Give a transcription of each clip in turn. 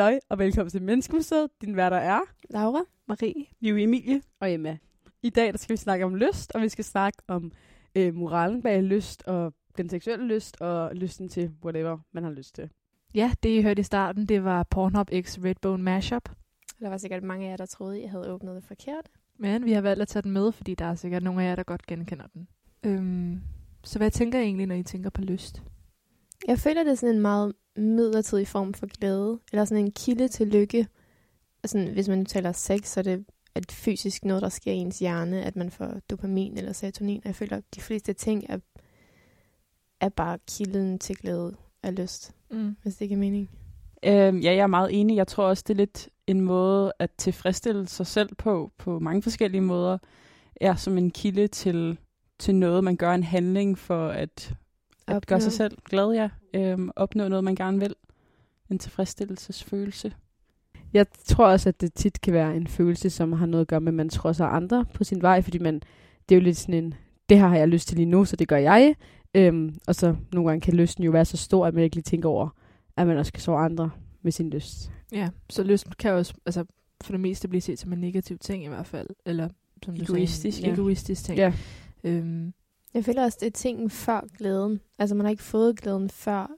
halløj, og velkommen til Menneskemuseet. Din værter er Laura? Marie. Liv Emilie og Emma. I dag der skal vi snakke om lyst, og vi skal snakke om øh, moralen bag lyst, og den seksuelle lyst, og lysten til whatever man har lyst til. Ja, det I hørte i starten, det var Pornhub X Redbone Mashup. Der var sikkert mange af jer, der troede, jeg havde åbnet det forkert. Men vi har valgt at tage den med, fordi der er sikkert nogle af jer, der godt genkender den. Øhm, så hvad tænker I egentlig, når I tænker på lyst? Jeg føler, det er sådan en meget midlertidig form for glæde, eller sådan en kilde til lykke. Altså, hvis man nu taler sex, så er det et fysisk noget, der sker i ens hjerne, at man får dopamin eller serotonin. Jeg føler, at de fleste ting er, er bare kilden til glæde af lyst, Mm. hvis det ikke er mening. Øhm, ja, jeg er meget enig. Jeg tror også, det er lidt en måde at tilfredsstille sig selv på, på mange forskellige måder, er som en kilde til, til noget, man gør en handling for at, at Opnå. gøre sig selv glad, ja. Øhm, opnå noget, man gerne vil. En tilfredsstillelsesfølelse. Jeg tror også, at det tit kan være en følelse, som har noget at gøre med, at man trodser andre på sin vej, fordi man, det er jo lidt sådan en, det her har jeg lyst til lige nu, så det gør jeg. Øhm, og så nogle gange kan lysten jo være så stor, at man ikke lige tænker over, at man også kan sove andre med sin lyst. Ja, så lyst kan også altså, for det meste blive set som en negativ ting i hvert fald. Eller som du Egoistisk, sagde, en ja. egoistisk ting. Ja. Øhm, Jeg føler også, det er tingen før glæden. Altså, man har ikke fået glæden før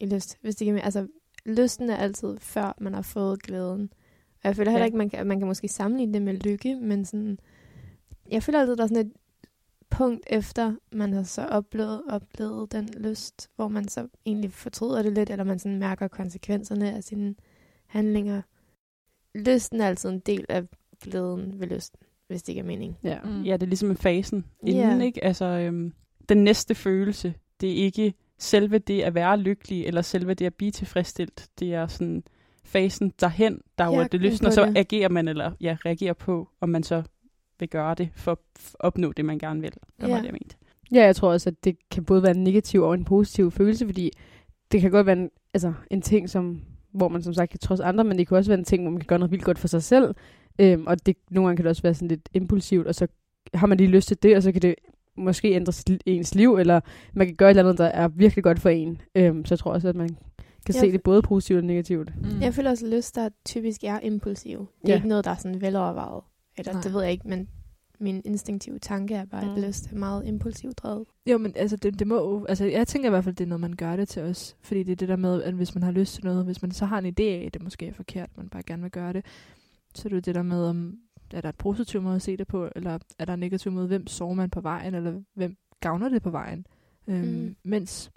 i lyst. Hvis det giver. Altså, lysten er altid før, man har fået glæden. Og jeg føler heller Ja. ikke, man kan, man kan måske sammenligne det med lykke, men sådan... Jeg føler altid, der er sådan et punkt efter, man har så oplevet, oplevet den lyst, hvor man så egentlig fortryder det lidt, eller man sådan mærker konsekvenserne af sine handlinger. Lysten er altid en del af glæden ved lysten, hvis det ikke er mening. Ja. mm. Ja, det er ligesom en fasen inden, Ja. ikke? Altså, øhm, den næste følelse, det er ikke selve det at være lykkelig, eller selve det at blive tilfredsstillet. Det er sådan fasen derhen, der er jo Jagten det lysten, og så det. agerer man, eller ja, reagerer på, om man så vil gøre det, for at opnå det, man gerne vil. Det var Ja. det, jeg mente. Ja, jeg tror også, at det kan både være en negativ og en positiv følelse, fordi det kan godt være en, altså, en ting, som, hvor man som sagt kan trodse andre, men det kan også være en ting, hvor man kan gøre noget vildt godt for sig selv. Øhm, og det, nogle gange kan det også være sådan lidt impulsivt, og så har man lige lyst til det, og så kan det måske ændre sit- ens liv, eller man kan gøre et eller andet, der er virkelig godt for en. Øhm, så jeg tror også, at man kan Ja, se det både positivt og negativt. Mm. Jeg føler også, at lyst, der typisk er impulsiv. Det er Ja. ikke noget, der er sådan velovervejet. Eller Nej. det ved jeg ikke, men min instinktive tanke er bare, at Mm. lyst er meget impulsivt drevet. Jo, men altså, det, det må jo- altså, jeg tænker i hvert fald, det er noget, man gør det til os. Fordi det er det der med, at hvis man har lyst til noget, hvis man så har en idé af, at det måske er forkert, man bare gerne vil gøre det, så er det jo det der med, om er der et positiv måde at se det på, eller er der en negativ måde, hvem sover man på vejen, eller hvem gavner det på vejen, øhm, Mm. mens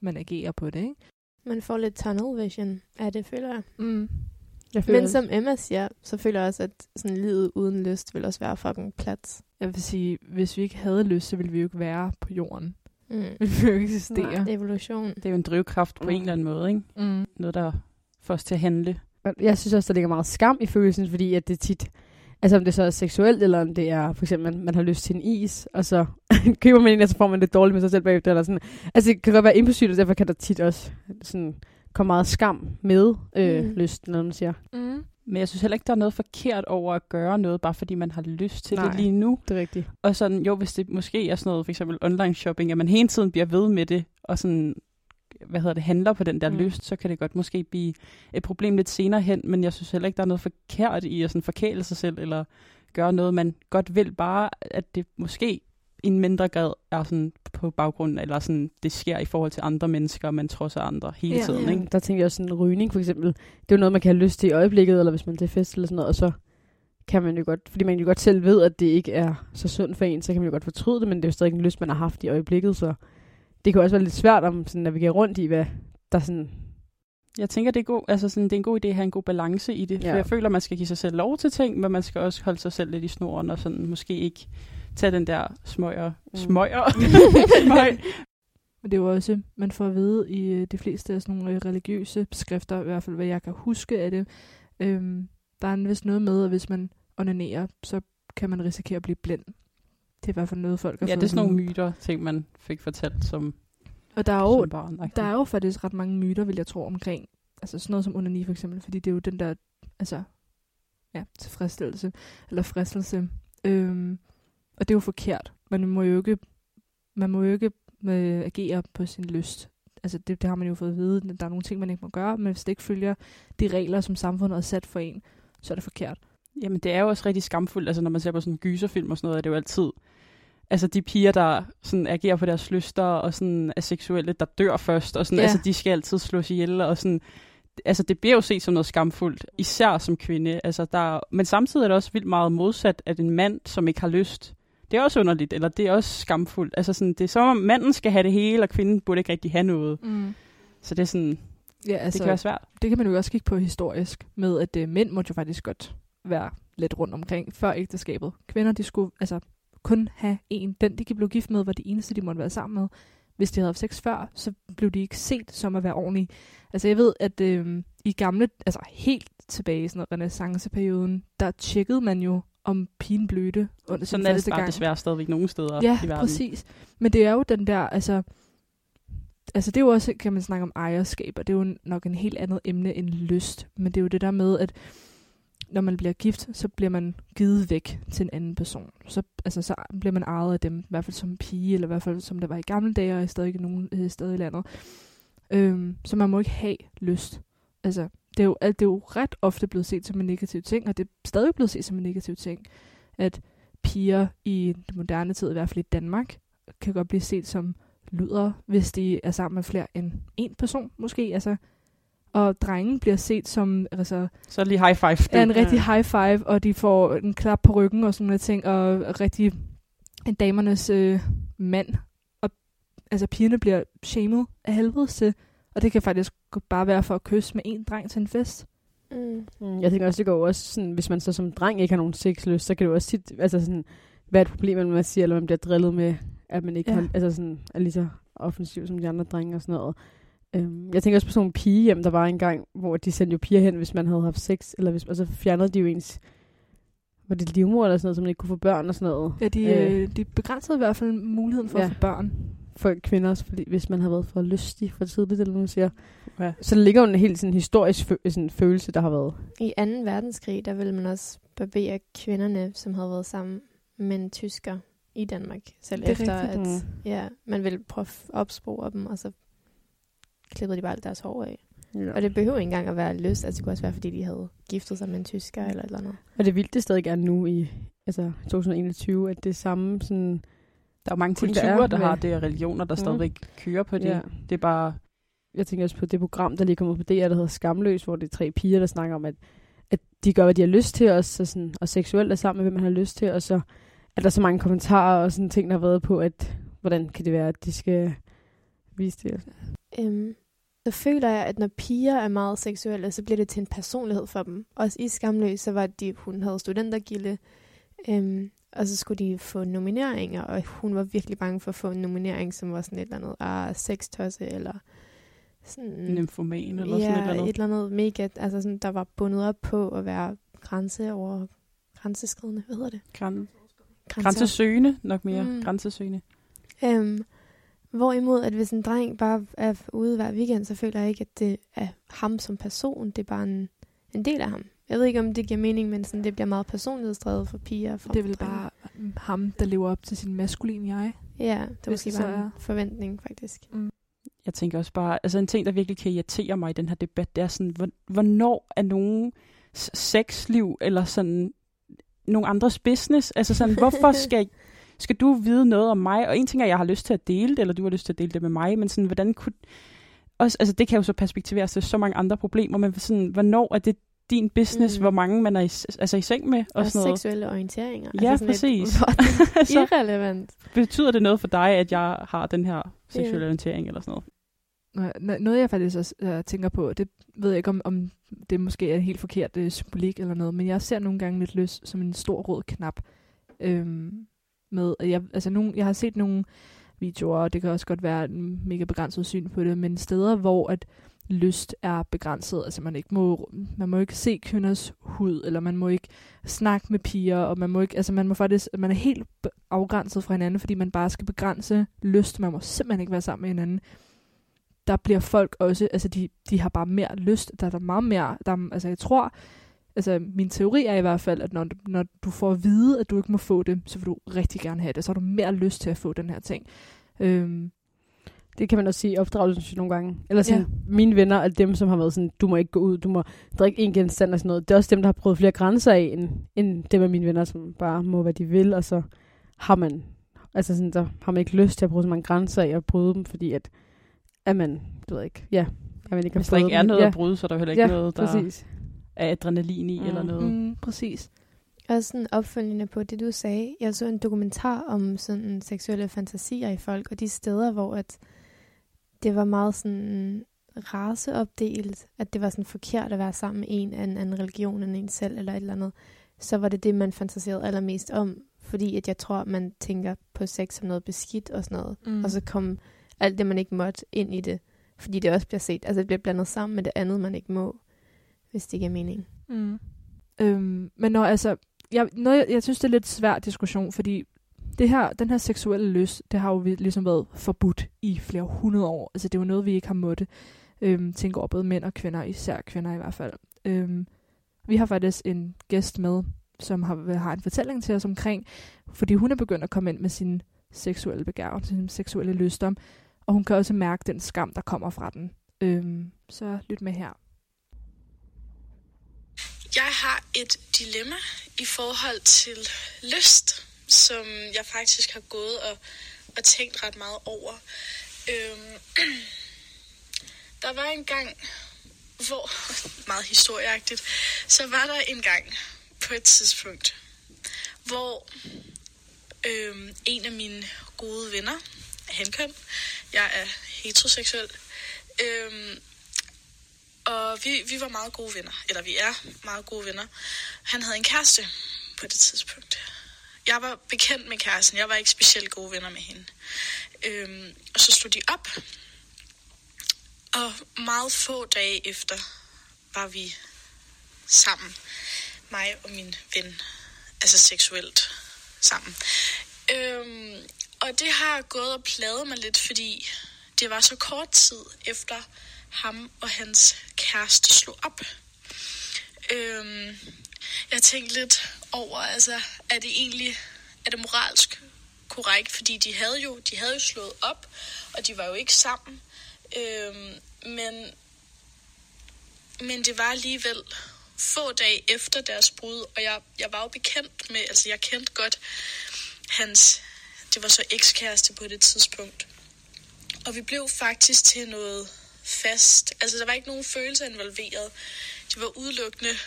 man agerer på det, ikke? Man får lidt tunnel vision af det, føler jeg. Mm. Jeg føler, Men som Emma siger, så føler jeg også, at sådan livet uden lyst vil også være fucking plat. Jeg vil sige, hvis vi ikke havde lyst, så ville vi jo ikke være på jorden. Mm. Vi ville jo ikke eksistere. Nej, evolution. Det er jo en drivkraft på Mm. en eller anden måde, ikke? Mm. Noget, der får os til at handle. Jeg synes også, der ligger meget skam i følelsen, fordi at det tit, altså om det så er seksuelt, eller om det er for eksempel, man, man har lyst til en is, og så køber man en, og så får man det dårligt med sig selv bagefter, eller sådan. Altså det kan godt være impulsivt, og derfor kan der tit også sådan komme meget skam med øh, mm. lysten, når man siger. Mm. Men jeg synes heller ikke, der er noget forkert over at gøre noget, bare fordi man har lyst til Nej. det lige nu. Det er rigtigt. Og sådan, jo, hvis det måske er sådan noget, for eksempel online shopping, at man hele tiden bliver ved med det, og sådan, hvad hedder det, handler på den der Mm. lyst, så kan det godt måske blive et problem lidt senere hen, men jeg synes heller ikke, der er noget forkert i at sådan forkæle sig selv, eller gøre noget, man godt vil, bare at det måske i en mindre grad er sådan på baggrund, eller sådan, det sker i forhold til andre mennesker, og man trodser andre hele Ja. tiden, Ja. ikke? Der tænker jeg også sådan rygning for eksempel. Det er jo noget, man kan have lyst til i øjeblikket, eller hvis man er til fest eller sådan noget, og så kan man jo godt, fordi man jo godt selv ved, at det ikke er så sundt for en, så kan man jo godt fortryde det, men det er jo stadig en lyst, man har haft i øjeblikket, så det kan også være lidt svært om sådan, at navigere rundt i, hvad der sådan... Jeg tænker, det er, god, altså sådan, det er en god idé at have en god balance i det. Ja. For jeg føler, man skal give sig selv lov til ting, men man skal også holde sig selv lidt i snoren, og sådan måske ikke tage den der smøger, Mm. smøger, smøg. Men det er jo også, man får at vide i øh, de fleste af sådan nogle øh, religiøse skrifter, i hvert fald hvad jeg kan huske af det, øhm, der er vist noget med, at hvis man onanerer, så kan man risikere at blive blind. Det er i hvert fald noget, folk har Ja, det er sådan nogle myter, ting man fik fortalt som, Og der er jo, barn. der er jo faktisk ret mange myter, vil jeg tro, omkring altså sådan noget som onani for eksempel, fordi det er jo den der, altså, ja, tilfredsstillelse, eller fristelse. Øhm, og det er jo forkert. Man må jo ikke, man må jo ikke øh, agere på sin lyst. altså det, det har man jo fået at vide, der er nogle ting, man ikke må gøre, men hvis det ikke følger de regler, som samfundet har sat for en, så er det forkert. Jamen, det er jo også rigtig skamfuldt, altså når man ser på sådan en gyserfilm og sådan noget, er det jo altid, altså de piger, der sådan agerer på deres lyster og sådan er seksuelle, der dør først, og sådan, Ja. altså de skal altid slås ihjel, og sådan, altså det bliver jo set som noget skamfuldt, især som kvinde, altså der, men samtidig er det også vildt meget modsat, at en mand, som ikke har lyst, det er også underligt, eller det er også skamfuldt, altså sådan, det er som om manden skal have det hele, og kvinden burde ikke rigtig have noget, Mm. så det er sådan, Ja, altså, altså, det kan være svært. det kan man jo også kigge på historisk, med at øh, mænd måtte jo faktisk godt være lidt rundt omkring før ægteskabet. Kvinder, de skulle altså kun have en. Den, de blev gift med, var de eneste, de måtte være sammen med. Hvis de havde haft sex før, så blev de ikke set som at være ordentlige. Altså jeg ved, at øh, i gamle, altså helt tilbage i sådan renaissanceperioden, der tjekkede man jo, om pigen blødte under sin Sådan er det bare gang. desværre stadigvæk nogle steder Ja, i verden. præcis. Men det er jo den der, altså... Altså det er jo også, kan man snakke om ejerskab, og det er jo nok en helt andet emne end lyst. Men det er jo det der med, at når man bliver gift, så bliver man givet væk til en anden person. Så, altså, så bliver man ejet af dem, i hvert fald som pige, eller i hvert fald som det var i gamle dage, og stadig ikke nogen øh, sted i landet. Øhm, så man må ikke have lyst. Altså, det er, jo, alt- det er jo ret ofte blevet set som en negativ ting, og det er stadig blevet set som en negativ ting, at piger i den moderne tid, i hvert fald i Danmark, kan godt blive set som lyder, hvis de er sammen med flere end en person, måske. Altså, og drengen bliver set som altså, Så lige high five. er en rigtig high five, og de får en klap på ryggen og sådan noget ting, og rigtig en damernes øh, mand. Og altså pigerne bliver shamed af helvede til, og det kan faktisk bare være for at kysse med en dreng til en fest. Mm. Mm, Jeg tænker også, det går jo også sådan, hvis man så som dreng ikke har nogen sexlyst, så kan det jo også tit, altså sådan, være et problem, at man siger, eller man bliver drillet med, at man ikke ja. har, altså sådan, er lige så offensiv som de andre drenge og sådan noget. Øhm, jeg tænker også på sådan nogle pigehjem, der var engang, hvor de sendte jo piger hen, hvis man havde haft sex, eller hvis, og så fjernede de jo ens, var det livmor eller sådan noget, så man ikke kunne få børn og sådan noget. Ja, de, Øh. øh. de begrænsede i hvert fald muligheden for ja. At få børn. For kvinder også, fordi hvis man har været for lystig for tidligt, eller man siger. Ja. Så der ligger jo en helt sådan historisk fø- sådan følelse, der har været. I 2. verdenskrig, der ville man også barbere kvinderne, som havde været sammen med en tysker i Danmark. Selv Det er efter, rigtigt. at ja, man ville prøve at opspore dem, og så klippede de bare alt deres hår af. Ja. Og det behøver ikke engang at være lyst. Altså, det kunne også være, fordi de havde giftet sig med en tysker eller et eller andet. Og det vildt, det stadig er nu i altså 2021, at det samme sådan... Der er jo mange ting, der kulturer, er der, har det, og religioner, der Mm. stadigvæk kører på det. Ja. Det er bare, Jeg tænker også på det program, der lige kommer på DR, der hedder Skamløs, hvor det er tre piger, der snakker om, at, at de gør, hvad de har lyst til, og, så sådan, og seksuelt er sammen med, hvad man har lyst til, og så er der så mange kommentarer og sådan ting, der har været på, at hvordan kan det være, at de skal vise det. Øhm, så føler jeg, at når piger er meget seksuelle, så bliver det til en personlighed for dem. Også i Skamløs, så var de, hun havde studentergilde, øhm, og så skulle de få nomineringer, og hun var virkelig bange for at få en nominering, som var sådan et eller andet, ah, sextosse, eller sådan... nymfoman eller ja, sådan et eller andet. et eller andet mega, altså sådan, der var bundet op på at være grænse over grænseskridende, hvad hedder det? Gran- Grænser. Grænsesøgende nok mere. Mm. Grænsesøgende. Øhm, hvorimod, at hvis en dreng bare er ude hver weekend, så føler jeg ikke, at det er ham som person. Det er bare en, en del af ham. Jeg ved ikke, om det giver mening, men sådan, det bliver meget personlighedsdrevet for piger. For Det er vel bare ham, der lever op til sin maskuline jeg. Ja, det er måske bare en forventning, faktisk. Jeg tænker også bare, altså en ting, der virkelig kan irritere mig i den her debat, det er sådan, hvor- hvornår er nogen sexliv eller sådan nogle andres business? Altså sådan, hvorfor skal, skal du vide noget om mig? Og en ting er, at jeg har lyst til at dele det, eller du har lyst til at dele det med mig, men sådan, hvordan kunne... Også, altså det kan jo så perspektiveres til så mange andre problemer, men sådan, hvornår er det din business, Mm. hvor mange man er i, altså i seng med og, Og, sådan noget? seksuelle orienteringer. Ja, lidt, præcis. er altså, irrelevant. betyder det noget for dig, at jeg har den her seksuelle Ja. orientering eller sådan noget? Noget, jeg faktisk også øh, tænker på, det ved jeg ikke, om, om det måske er en helt forkert øh, symbolik eller noget, men jeg ser nogle gange lidt lyst som en stor rød knap. Øhm, med, at jeg, altså nogle, jeg har set nogle videoer, og det kan også godt være en mega begrænset syn på det, men steder, hvor at lyst er begrænset, altså man ikke må, man må ikke se kvinders hud, eller man må ikke snakke med piger, og man må ikke, altså man må faktisk, man er helt afgrænset fra hinanden, fordi man bare skal begrænse lyst, man må simpelthen ikke være sammen med hinanden. Der bliver folk også, altså de, de har bare mere lyst, der er der meget mere, der, altså jeg tror, altså min teori er i hvert fald, at når, du- når du får at vide, at du ikke må få det, så vil du rigtig gerne have det, så har du mere lyst til at få den her ting. Øhm, det kan man også sige i opdragelsen jeg, nogle gange. Eller sådan, Ja. mine venner er dem, som har været sådan, du må ikke gå ud, du må drikke en genstand og sådan noget. Det er også dem, der har prøvet flere grænser af, end, end dem af mine venner, som bare må, hvad de vil, og så har man, altså sådan, så har man ikke lyst til at bruge så mange grænser af og bryde dem, fordi at, at man, du ved ikke, ja, at man ikke Hvis der ikke er noget ja. at bryde, så er der heller ikke ja, noget, der præcis. Er adrenalin i Mm. eller noget. Mm, præcis. Også sådan opfølgende på det, du sagde. Jeg så en dokumentar om sådan seksuelle fantasier i folk, og de steder, hvor at det var meget sådan raceopdelt, at det var sådan forkert at være sammen med en af en anden religion end en selv, eller et eller andet, så var det det, man fantaserede allermest om, fordi at jeg tror, man tænker på sex som noget beskidt og sådan noget, Mm. og så kom alt det, man ikke måtte ind i det, fordi det også bliver set, altså det bliver blandet sammen med det andet, man ikke må, hvis det giver mening. Mm. Øhm, men når, altså, jeg, noget, jeg, jeg synes, det er lidt svær diskussion, fordi det her, den her seksuelle lyst, det har jo vi- ligesom været forbudt i flere hundrede år. Altså, det er jo noget, vi ikke har måttet øhm, tænke over, både mænd og kvinder, især kvinder i hvert fald. Øhm, vi har faktisk en gæst med, som har, har en fortælling til os omkring, fordi hun er begyndt at komme ind med sin seksuelle begær, sin seksuelle lyster, og hun kan også mærke den skam, der kommer fra den. Øhm, så lyt med her. Jeg har et dilemma i forhold til lyst, som jeg faktisk har gået og, og tænkt ret meget over. Øhm, der var en gang, hvor, meget historieagtigt, så var der en gang på et tidspunkt, hvor øhm, en af mine gode venner, henkøn, jeg er heteroseksuel, øhm, og vi, vi var meget gode venner, eller vi er meget gode venner. Han havde en kæreste på det tidspunkt. Jeg var bekendt med kæresten, jeg var ikke specielt gode venner med hende. Øhm, og så stod de op, og meget få dage efter var vi sammen. Mig og min ven, altså seksuelt sammen. Øhm, og det har gået og pladet mig lidt, fordi det var så kort tid efter ham og hans kæreste slog op. Øhm, jeg tænkte lidt over, altså, er det egentlig, er det moralsk korrekt, fordi de havde jo, de havde jo slået op, og de var jo ikke sammen. Øhm, men, men det var alligevel få dage efter deres brud, og jeg, jeg var jo bekendt med, altså jeg kendte godt hans, det var så ekskæreste på det tidspunkt. Og vi blev faktisk til noget fast. Altså, der var ikke nogen følelser involveret. Det var udelukkende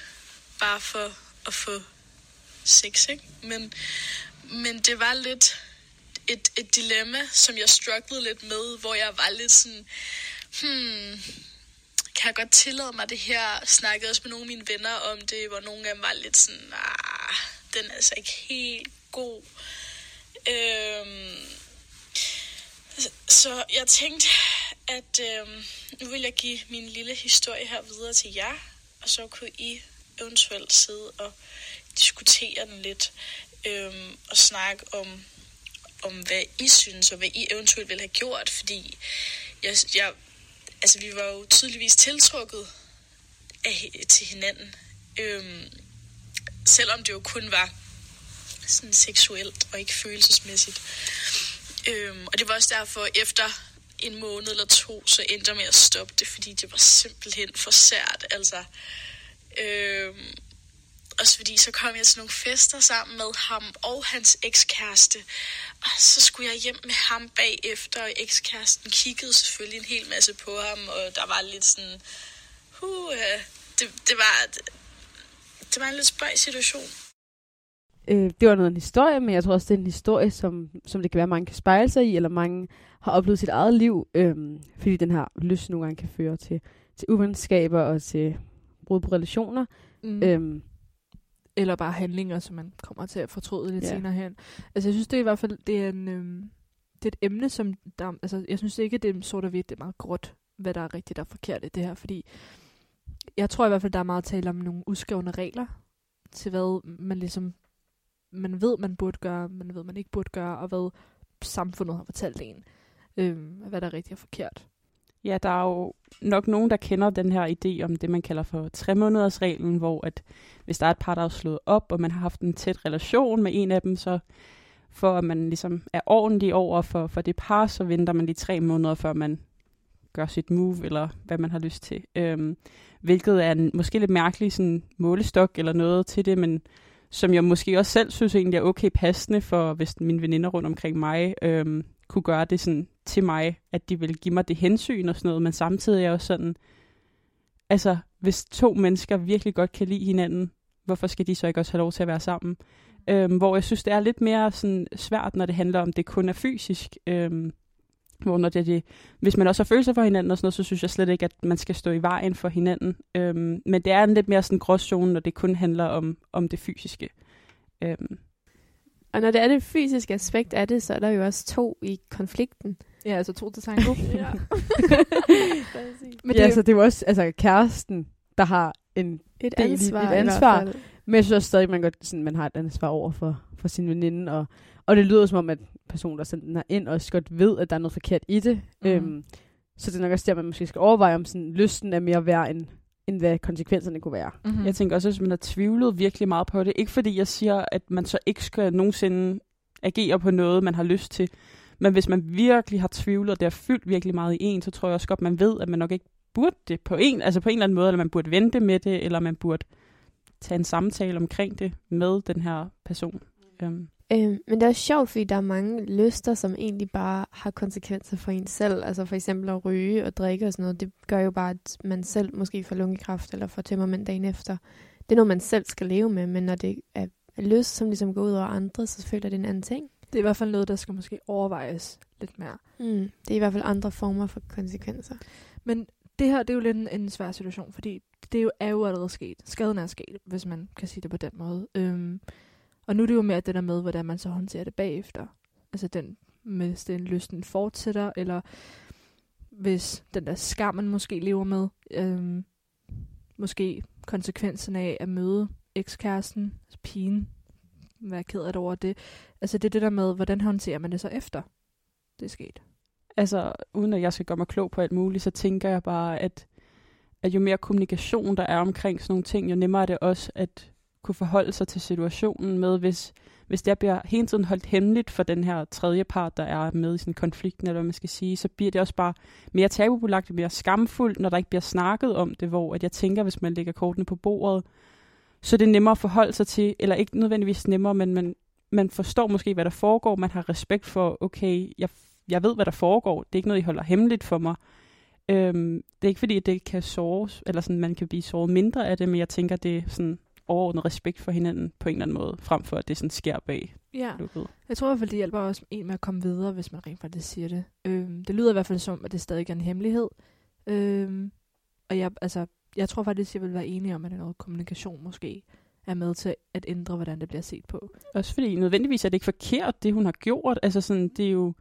bare for at få sex, ikke? Men, men det var lidt et, et dilemma, som jeg strugglede lidt med, hvor jeg var lidt sådan, hmm, kan jeg godt tillade mig det her? Snakkede også med nogle af mine venner om det, hvor nogle af dem var lidt sådan, ah, den er altså ikke helt god. Øhm, så jeg tænkte, at øh, nu vil jeg give min lille historie her videre til jer, og så kunne I eventuelt sidde og diskutere den lidt, øh, og snakke om, om, hvad I synes, og hvad I eventuelt ville have gjort, fordi jeg, jeg, altså, vi var jo tydeligvis tiltrukket af, til hinanden, Øh, selvom det jo kun var sådan seksuelt og ikke følelsesmæssigt. Øhm, og det var også derfor, efter en måned eller to, så endte jeg med at stoppe det, fordi det var simpelthen for sært. Altså, øhm, også fordi så kom jeg til nogle fester sammen med ham og hans ekskæreste. Og så skulle jeg hjem med ham bagefter, og ekskæresten kiggede selvfølgelig en hel masse på ham, og der var lidt sådan... Uh, det, det, var, det, det var en lidt spøj situation øh, det var noget en historie, men jeg tror også, det er en historie, som, som det kan være, mange kan spejle sig i, eller mange har oplevet sit eget liv, øh, fordi den her lyst nogle gange kan føre til, til uvenskaber og til brud på relationer. Mm. Øh, eller bare handlinger, som man kommer til at fortryde lidt ja. senere hen. Altså jeg synes, det er i hvert fald det er, en, øhm, det er et emne, som der, altså jeg synes ikke, det er sort og hvidt, det er meget gråt, hvad der er rigtigt og forkert i det her, fordi jeg tror i hvert fald, der er meget tale om nogle uskrevne regler til hvad man ligesom man ved, man burde gøre, man ved, man ikke burde gøre, og hvad samfundet har fortalt en, øhm, hvad der er rigtigt og forkert. Ja, der er jo nok nogen, der kender den her idé om det, man kalder for tre måneders reglen, hvor at hvis der er et par, der er slået op, og man har haft en tæt relation med en af dem, så for at man ligesom er ordentlig over for, for det par, så venter man lige tre måneder, før man gør sit move, eller hvad man har lyst til. Øhm, hvilket er en måske lidt mærkelig sådan, målestok eller noget til det, men som jeg måske også selv synes egentlig er okay passende for, hvis mine veninder rundt omkring mig øhm, kunne gøre det sådan til mig, at de vil give mig det hensyn og sådan noget, men samtidig er jeg også sådan, altså hvis to mennesker virkelig godt kan lide hinanden, hvorfor skal de så ikke også have lov til at være sammen? Øhm, hvor jeg synes, det er lidt mere sådan svært, når det handler om, det kun er fysisk. Øhm, hvor når det, det, hvis man også har følelser for hinanden og sådan noget, så synes jeg slet ikke, at man skal stå i vejen for hinanden. Øhm, men det er en lidt mere sådan gråzone, når det kun handler om, om det fysiske. Øhm, Og når det er det fysiske aspekt af det, så er der jo også to i konflikten. Ja, altså to til tango. ja. Men det, ja, så det er jo også altså, kæresten, der har en et del ansvar. et i hvert ansvar. Men jeg synes også stadig, man, godt, sådan, man har et ansvar over for, for sin veninde. Og, og det lyder som om, at personen, der sendte den her ind, også godt ved, at der er noget forkert i det. Mm. Øhm, så det er nok også der, man måske skal overveje, om sådan, lysten er mere værd, end, end hvad konsekvenserne kunne være. Mm-hmm. Jeg tænker også, hvis man har tvivlet virkelig meget på det, ikke fordi jeg siger, at man så ikke skal nogensinde agere på noget, man har lyst til, men hvis man virkelig har tvivlet, og det har fyldt virkelig meget i en, så tror jeg også godt, man ved, at man nok ikke burde det på en, altså på en eller anden måde, eller man burde vente med det, eller man burde tage en samtale omkring det med den her person. Øhm, men det er også sjovt, fordi der er mange lyster, som egentlig bare har konsekvenser for en selv. Altså for eksempel at ryge og drikke og sådan noget. Det gør jo bare, at man selv måske får lungekræft eller får tømmermænd dagen efter. Det er noget, man selv skal leve med, men når det er er lyst, som ligesom går ud over andre, så føler det en anden ting. Det er i hvert fald noget, der skal måske overvejes lidt mere. Mm. Det er i hvert fald andre former for konsekvenser. Men det her, det er jo lidt en, en svær situation, fordi det er jo, er jo allerede sket. Skaden er sket, hvis man kan sige det på den måde. Øhm, og nu er det jo mere det der med, hvordan man så håndterer det bagefter. Altså den, hvis den lysten fortsætter, eller hvis den der skam, man måske lever med, øhm, måske konsekvensen af at møde ekskæresten, altså pigen, være ked af det over det. Altså det er det der med, hvordan håndterer man det så efter det er sket. altså, uden at jeg skal gøre mig klog på alt muligt, så tænker jeg bare, at, at jo mere kommunikation der er omkring sådan nogle ting, jo nemmere er det også at kunne forholde sig til situationen med, hvis, hvis det bliver hele tiden holdt hemmeligt for den her tredje part, der er med i sådan konflikten, eller hvad man skal sige, så bliver det også bare mere tabubelagt, mere skamfuldt, når der ikke bliver snakket om det, hvor at jeg tænker, hvis man lægger kortene på bordet, så er det nemmere at forholde sig til, eller ikke nødvendigvis nemmere, men man, man forstår måske, hvad der foregår, man har respekt for, okay, jeg, jeg ved, hvad der foregår, det er ikke noget, I holder hemmeligt for mig. Øhm, det er ikke fordi, at det kan såres, eller sådan, man kan blive såret mindre af det, men jeg tænker, det er sådan overordnet respekt for hinanden på en eller anden måde, frem for at det sådan sker bag Ja. lukket. Jeg tror i hvert fald, det hjælper også en med at komme videre, hvis man rent faktisk siger det. Øhm, det lyder i hvert fald som, at det stadig er en hemmelighed. Øhm, og jeg, altså, jeg tror faktisk, jeg vil være enig om, at noget kommunikation måske er med til at ændre, hvordan det bliver set på. Også fordi nødvendigvis er det ikke forkert, det hun har gjort. Altså sådan, det er jo,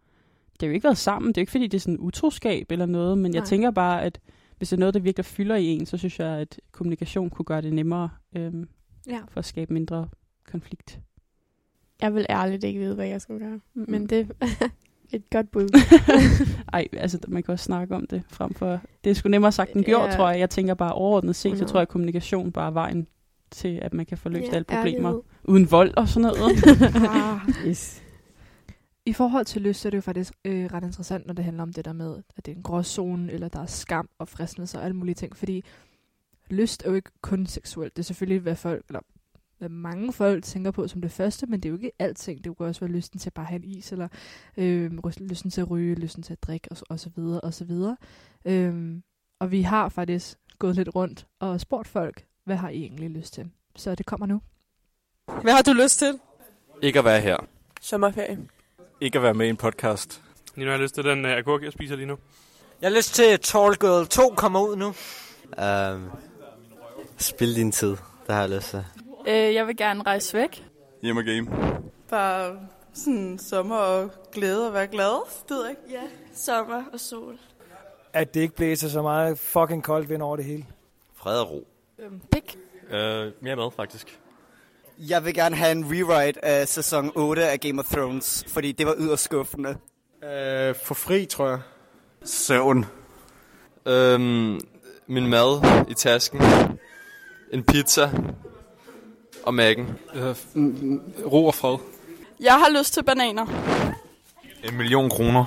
det har jo ikke været sammen. Det er jo ikke fordi, det er sådan utroskab eller noget, men jeg Nej. tænker bare, at hvis det er noget, der virkelig fylder i en, så synes jeg, at kommunikation kunne gøre det nemmere øhm, Ja. for at skabe mindre konflikt. Jeg vil ærligt ikke vide, hvad jeg skulle gøre. Mm. Men det er et godt bud. Ej, altså man kan også snakke om det frem for... Det er sgu nemmere sagt end gjort, Ja. tror jeg. Jeg tænker bare overordnet set, så tror jeg, at kommunikation bare er vejen til, at man kan få løst Ja, alle problemer. ærlighed. Uden vold og sådan noget. Ah. Yes. I forhold til lyst, så er det jo faktisk øh, ret interessant, når det handler om det der med, at det er en gråzone, eller der er skam og fristelse og alle mulige ting. Fordi lyst er jo ikke kun seksuelt. Det er selvfølgelig, hvad folk, eller hvad mange folk tænker på som det første, men det er jo ikke alting. Det kan også være lysten til at bare have en is, eller øh, lysten til at ryge, lysten til at drikke, og, så- og så videre, og så videre. Øhm, og vi har faktisk gået lidt rundt og spurgt folk, hvad har I egentlig lyst til? Så det kommer nu. Hvad har du lyst til? Ikke at være her. Sommerferie. Ikke at være med i en podcast. Lige nu har jeg lyst til den uh, agurk, jeg spiser lige nu. Jeg har lyst til Tall Girl 2 kommer ud nu. Um, spil din tid, det har jeg lyst til. Øh, jeg vil gerne rejse væk. Hjemme og game. Bare sådan sommer og glæde og være glad. Det ved jeg ikke. Ja, sommer og sol. At det ikke blæser så meget fucking koldt vind over det hele. Fred og ro. Øhm, pik. Øh, mere mad, faktisk. Jeg vil gerne have en rewrite af sæson 8 af Game of Thrones, fordi det var yderst skuffende. Øh, for fri, tror jeg. Søvn. Øhm, min mad i tasken. En pizza. Og mækken. Øh, ro og fred. Jeg har lyst til bananer. En million kroner.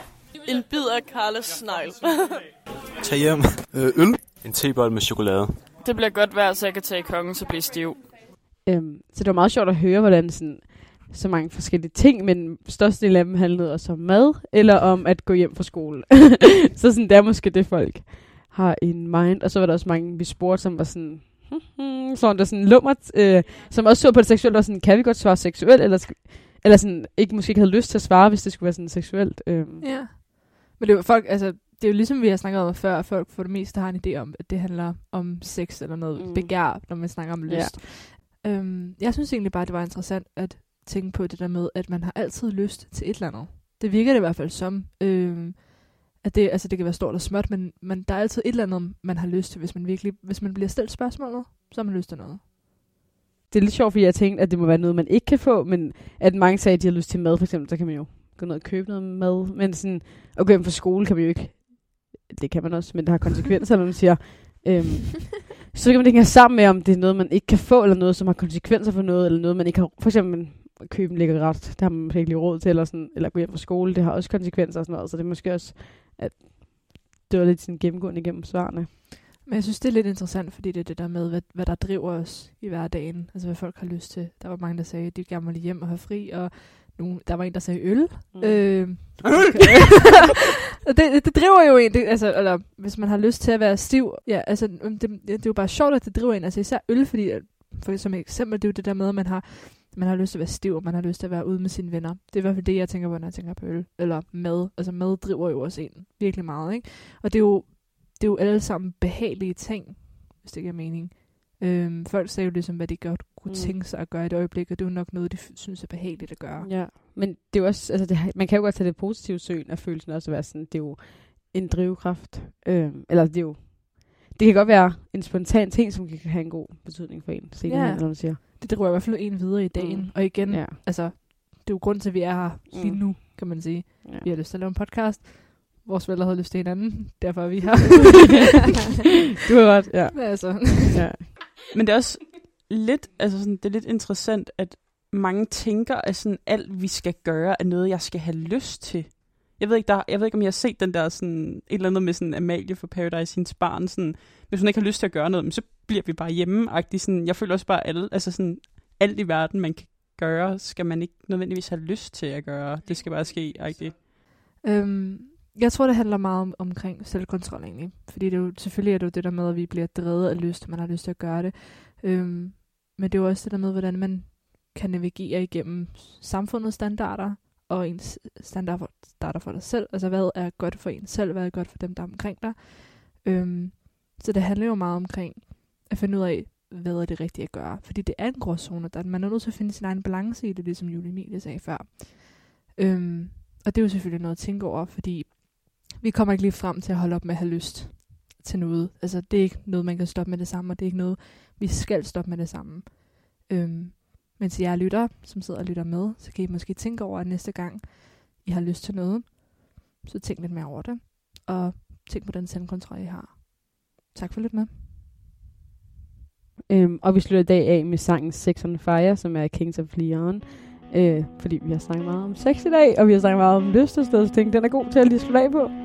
En bid af Karles snegl. Tag hjem. Øh, øl. En tebold med chokolade. det bliver godt vejr, så jeg kan tage kongen til at blive stiv. Øhm, så det var meget sjovt at høre, hvordan sådan, så mange forskellige ting, men størstedelen af dem handlede også om mad, eller om at gå hjem fra skole. så sådan, det er måske det, folk har in mind. Og så var der også mange, vi spurgte, som var sådan, hmm, sådan der sådan lummert, øh, som også så på det seksuelle, og sådan, kan vi godt svare seksuelt, eller, eller sådan, ikke måske ikke havde lyst til at svare, hvis det skulle være sådan seksuelt. Øh. Ja. Men det er jo folk, altså, det er jo ligesom vi har snakket om før, at folk for det meste har en idé om, at det handler om sex eller noget mm. begær, når man snakker om lyst. Ja. Øhm, jeg synes egentlig bare, det var interessant at tænke på det der med, at man har altid lyst til et eller andet. Det virker det i hvert fald som. Øhm, at det, altså det kan være stort og småt, men, men der er altid et eller andet, man har lyst til, hvis man virkelig, hvis man bliver stillet spørgsmålet, så har man lyst til noget. Det er lidt sjovt, fordi jeg tænkte, at det må være noget, man ikke kan få, men at mange sagde, at de har lyst til mad, for eksempel, så kan man jo gå ned og købe noget mad. Men sådan, at gå hjem fra skole kan man jo ikke. Det kan man også, men det har konsekvenser, når man siger, øhm, så kan man ikke have sammen med, om det er noget, man ikke kan få, eller noget, som har konsekvenser for noget, eller noget, man ikke har... For eksempel at købe en lækker ret, det har man ikke lige råd til, eller, sådan, eller gå hjem fra skole, det har også konsekvenser og sådan noget, så det er måske også, at det var lidt sådan gennemgående igennem svarene. Men jeg synes, det er lidt interessant, fordi det er det der med, hvad, hvad der driver os i hverdagen. Altså, hvad folk har lyst til. Der var mange, der sagde, at de gerne ville hjem og have fri, og nogen, der var en, der sagde øl. Mm. Øh, det, det driver jo en, det, altså, eller hvis man har lyst til at være stiv. Ja, altså, det, det, det er jo bare sjovt, at det driver en. Altså især øl, fordi for som eksempel, det er jo det der med, at man har, man har lyst til at være stiv, og man har lyst til at være ude med sine venner. Det er i hvert fald det, jeg tænker på, når jeg tænker på øl. Eller mad. Altså mad driver jo også en virkelig meget, ikke? Og det er jo, det er jo alle sammen behagelige ting, hvis det giver mening. Øhm, folk sagde jo ligesom, hvad de godt kunne Mm. tænke sig at gøre i et øjeblik, og det er jo nok noget, de synes er behageligt at gøre. Ja, men det er jo også, altså det, man kan jo godt tage det positive søen af følelsen også at være sådan, det er jo en drivkraft. Øhm, eller det er jo, det kan godt være en spontan ting, som kan have en god betydning for en senere, Ja. hen, når man siger. Det driver i hvert fald en videre i dagen. Mm. Og igen, Ja. ja. altså, det er jo grund til, at vi er her lige Mm. nu, kan man sige. Ja. Vi har lyst til at lave en podcast. Vores forældre havde lyst til hinanden, derfor er vi her. du har ret, ja. Men altså, ja. Men det er også lidt, altså sådan, det er lidt interessant, at mange tænker, at sådan alt, vi skal gøre, er noget, jeg skal have lyst til. Jeg ved ikke, der, jeg ved ikke om jeg har set den der sådan, et eller andet med sådan Amalie for Paradise, hendes barn, sådan, hvis hun ikke har lyst til at gøre noget, så bliver vi bare hjemme -agtig. sådan, Jeg føler også bare, alle, altså sådan, alt i verden, man kan gøre, skal man ikke nødvendigvis have lyst til at gøre. Det skal bare ske, -agtigt. øhm, jeg tror, det handler meget om, omkring selvkontrol egentlig. Fordi det er jo, selvfølgelig er det jo det der med, at vi bliver drevet af lyst, man har lyst til at gøre det. Øhm, men det er jo også det der med, hvordan man kan navigere igennem samfundets standarder, og ens standarder starter for dig selv. Altså, hvad er godt for en selv, hvad er godt for dem, der er omkring dig. Øhm, så det handler jo meget omkring at finde ud af, hvad er det rigtige at gøre. Fordi det er en gråzone, der man er nødt til at finde sin egen balance i det, ligesom Julie Emilie sagde før. Øhm, og det er jo selvfølgelig noget at tænke over, fordi vi kommer ikke lige frem til at holde op med at have lyst til noget. Altså, det er ikke noget, man kan stoppe med det samme, og det er ikke noget, vi skal stoppe med det samme. Øhm, men til jer lytter, som sidder og lytter med, så kan I måske tænke over, at næste gang I har lyst til noget, så tænk lidt mere over det, og tænk på den selvkontrol, I har. Tak for lidt med. Øhm, og vi slutter i dag af med sangen Sex on Fire, som er Kings of Leon. Øh, fordi vi har snakket meget om sex i dag, og vi har snakket meget om lyst og sted, så tænkte, den er god til at lige slutte af på.